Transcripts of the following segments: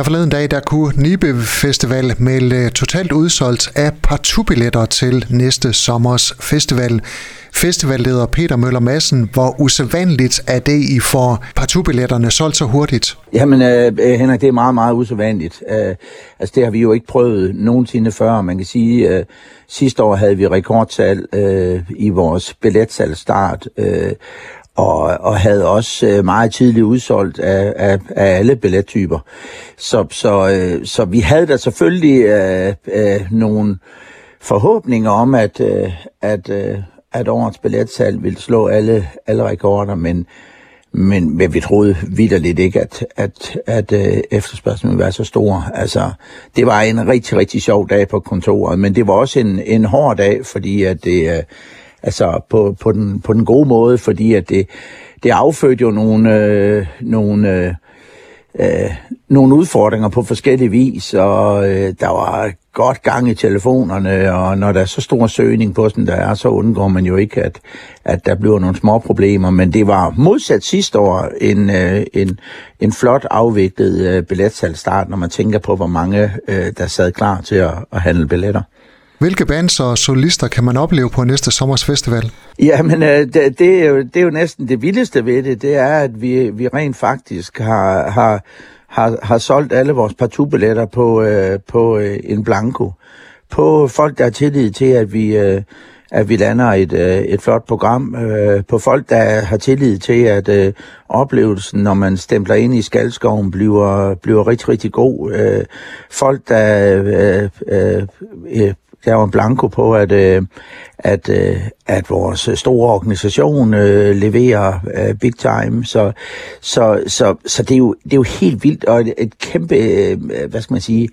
Her forleden dag, der kunne Nibe Festival melde øh, totalt udsolgt af partubilletter til næste sommers festival. Festivalleder Peter Møller Madsen, hvor usædvanligt er det, I får partubilletterne solgt så hurtigt? Jamen, øh, øh, Henrik, det er meget, meget usædvanligt. Øh, altså, det har vi jo ikke prøvet nogensinde før. Man kan sige, øh, sidste år havde vi rekordtal øh, i vores billetsalgstart. Øh, og, og havde også øh, meget tidligt udsolgt af, af, af alle billettyper. Så, så, øh, så vi havde da selvfølgelig øh, øh, nogle forhåbninger om, at, øh, at, øh, at årets billetsal ville slå alle, alle rekorder, men, men, men vi troede vidderligt ikke, at, at, at øh, efterspørgselen ville være så stor. Altså, det var en rigtig, rigtig sjov dag på kontoret, men det var også en, en hård dag, fordi at det, øh, altså på, på, den, på den gode måde, fordi at det, det affødte jo nogle, øh, nogle, øh, øh, nogle udfordringer på forskellige vis, og øh, der var godt gang i telefonerne, og når der er så stor søgning på, som der er, så undgår man jo ikke, at, at der bliver nogle små problemer. Men det var modsat sidste år en, øh, en, en flot afviklet øh, billetsalgstart, når man tænker på, hvor mange øh, der sad klar til at, at handle billetter. Hvilke bands og solister kan man opleve på næste sommers festival? Jamen, øh, det, det, er jo, det er jo næsten det vildeste ved det, det er, at vi, vi rent faktisk har, har, har, har solgt alle vores partubilletter på, øh, på øh, en blanco. På folk, der har tillid til, at vi, øh, at vi lander et, øh, et flot program. Øh, på folk, der har tillid til, at øh, oplevelsen, når man stempler ind i Skalskoven, bliver, bliver rigtig, rigtig god. Øh, folk, der øh, øh, øh øh, der var en blanko på, at, øh, at, øh, at vores store organisation øh, leverer øh, big time. Så, så, så, så det, er jo, det er jo helt vildt, og et, et kæmpe, øh, hvad skal man sige,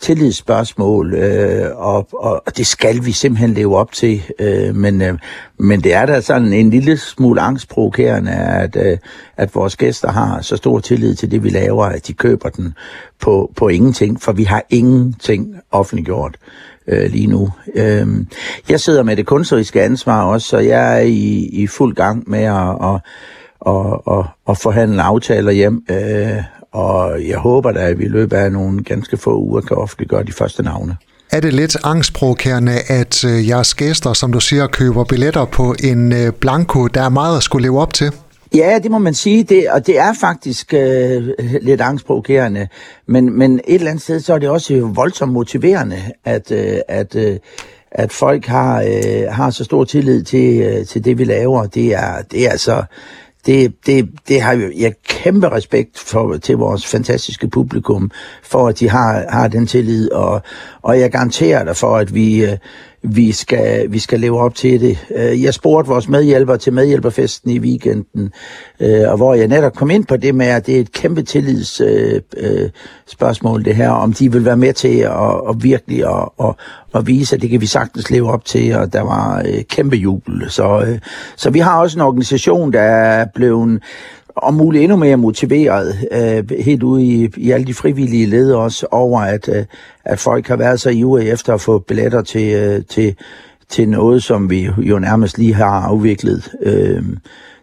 tillidsspørgsmål, øh, og, og det skal vi simpelthen leve op til. Øh, men, øh, men det er da sådan en lille smule angstprovokerende, at, øh, at vores gæster har så stor tillid til det, vi laver, at de køber den på, på ingenting, for vi har ingenting offentliggjort øh, lige nu. Øh, jeg sidder med det kunstneriske ansvar også, så jeg er i, i fuld gang med at, at, at, at, at forhandle aftaler hjem, øh, og jeg håber da, at vi i løbet af nogle ganske få uger kan offentliggøre de første navne. Er det lidt angstprovokerende, at øh, jeres gæster, som du siger, køber billetter på en øh, blanko, der er meget at skulle leve op til? Ja, det må man sige, det, og det er faktisk øh, lidt angstprovokerende, men, men et eller andet sted, så er det også voldsomt motiverende, at, øh, at, øh, at folk har, øh, har så stor tillid til, øh, til det, vi laver. Det er, det er altså, det, det, det har jo jeg kæmpe respekt for, til vores fantastiske publikum, for at de har, har den tillid, og, og jeg garanterer dig for, at vi, øh, vi skal, vi skal leve op til det. Øh, jeg spurgte vores medhjælper til medhjælperfesten i weekenden, øh, og hvor jeg netop kom ind på det med, at det er et kæmpe tillidsspørgsmål, øh, det her, om de vil være med til at, at virkelig at, at, at vise, at det kan vi sagtens leve op til, og der var kæmpe jubel. Så, så vi har også en organisation, der er blevet om muligt endnu mere motiveret øh, helt ude i, i alle de frivillige led også over, at, øh, at folk har været så ivrige efter at få billetter til, øh, til, til noget, som vi jo nærmest lige har afviklet. Øh,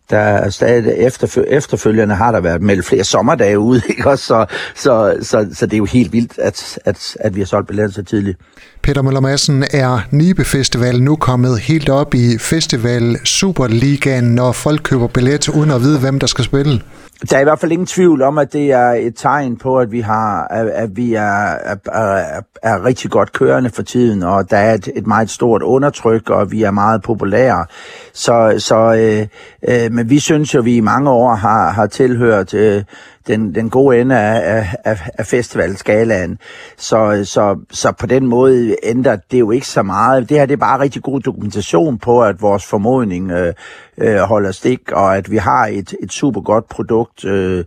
der er stadig efterfø- efterfølgende har der været meldt flere sommerdage ude, ikke også? Så, så, så, så det er jo helt vildt, at, at, at vi har solgt billetter så tidligt. Peter Møller Madsen, er Nibe Festival nu kommet helt op i Festival Superligaen, når folk køber billet uden at vide, hvem der skal spille? Der er i hvert fald ingen tvivl om, at det er et tegn på, at vi har, at vi er, er, er, er rigtig godt kørende for tiden, og der er et, et meget stort undertryk, og vi er meget populære. Så, så øh, øh, men vi synes jo, at vi i mange år har, har tilhørt øh, den, den gode ende af, af, af festivalskalaen. Så, så, så på den måde ændrer det jo ikke så meget. Det her det er bare rigtig god dokumentation på, at vores formodning øh, øh, holder stik, og at vi har et, et super godt produkt. Øh,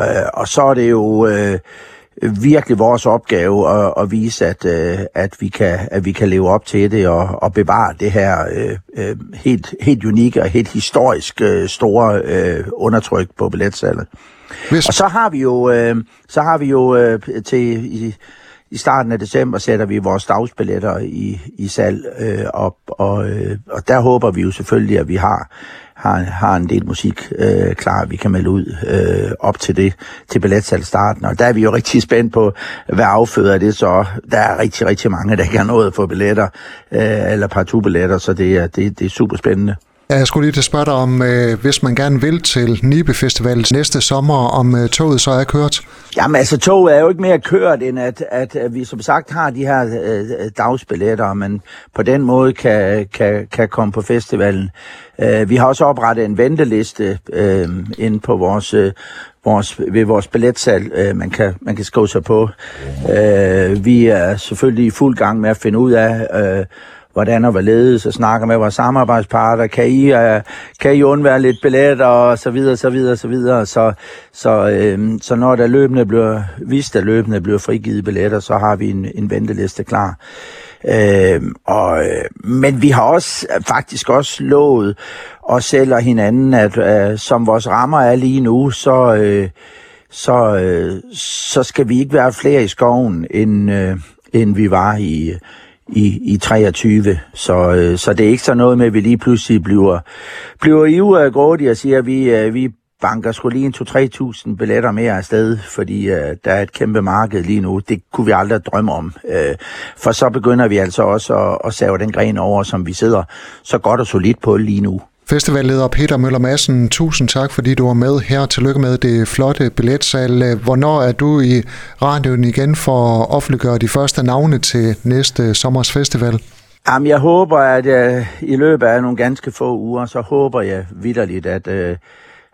øh, og så er det jo... Øh, virkelig vores opgave at, at vise, at, øh, at, vi kan, at vi kan leve op til det og, og bevare det her øh, øh helt, helt unikke og helt historisk øh, store øh, undertryk på billetsalget. Hvis... Og så har vi jo, øh, så har vi jo øh, til i, i starten af december sætter vi vores dagsbilletter i, i salg øh, op, og, øh, og der håber vi jo selvfølgelig, at vi har har, har en del musik øh, klar, vi kan melde ud øh, op til det, til billetsalgstarten. Og der er vi jo rigtig spændt på, hvad afføder det så. Der er rigtig, rigtig mange, der ikke har nået at få billetter, øh, eller partout-billetter, så det er, det, det er super spændende. Ja, jeg skulle lige til spørge dig om, øh, hvis man gerne vil til Nibe Festival næste sommer, om øh, toget så er kørt? Jamen altså, toget er jo ikke mere kørt, end at, at, at vi som sagt har de her øh, dagsbilletter, men på den måde kan, kan, kan komme på festivalen. Øh, vi har også oprettet en venteliste øh, inde på vores, øh, vores, ved vores billetsal, øh, man, kan, man kan skrive sig på. Øh, vi er selvfølgelig i fuld gang med at finde ud af... Øh, hvordan og hvorledes, og snakker med vores samarbejdspartner, kan I, uh, kan I undvære lidt billetter, og så videre, så videre, så videre. Så, så, øh, så når der løbende bliver, hvis der løbende bliver frigivet billetter, så har vi en, en venteliste klar. Øhm, øh, og, men vi har også faktisk også lovet os selv og hinanden, at øh, som vores rammer er lige nu, så, øh, så, øh, så skal vi ikke være flere i skoven, end, øh, end vi var i, i, i 23. Så, øh, så det er ikke så noget med, at vi lige pludselig bliver, bliver i af grådige og siger, at vi, øh, vi banker skulle lige en 2-3.000 billetter mere afsted, fordi øh, der er et kæmpe marked lige nu. Det kunne vi aldrig drømme om. Øh, for så begynder vi altså også at, at save den gren over, som vi sidder så godt og solidt på lige nu. Festivalleder Peter Møller Madsen, tusind tak, fordi du var med her. Tillykke med det flotte billetsal. Hvornår er du i radioen igen for at offentliggøre de første navne til næste sommers festival? Jamen, jeg håber, at jeg, øh, i løbet af nogle ganske få uger, så håber jeg vidderligt, at, øh,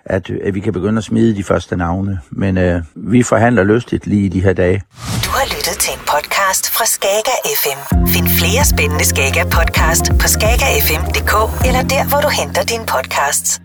at, at vi kan begynde at smide de første navne. Men øh, vi forhandler lystigt lige i de her dage. Du har lyttet til podcast fra Skager FM. Find flere spændende Skager podcast på skagerfm.dk eller der, hvor du henter dine podcasts.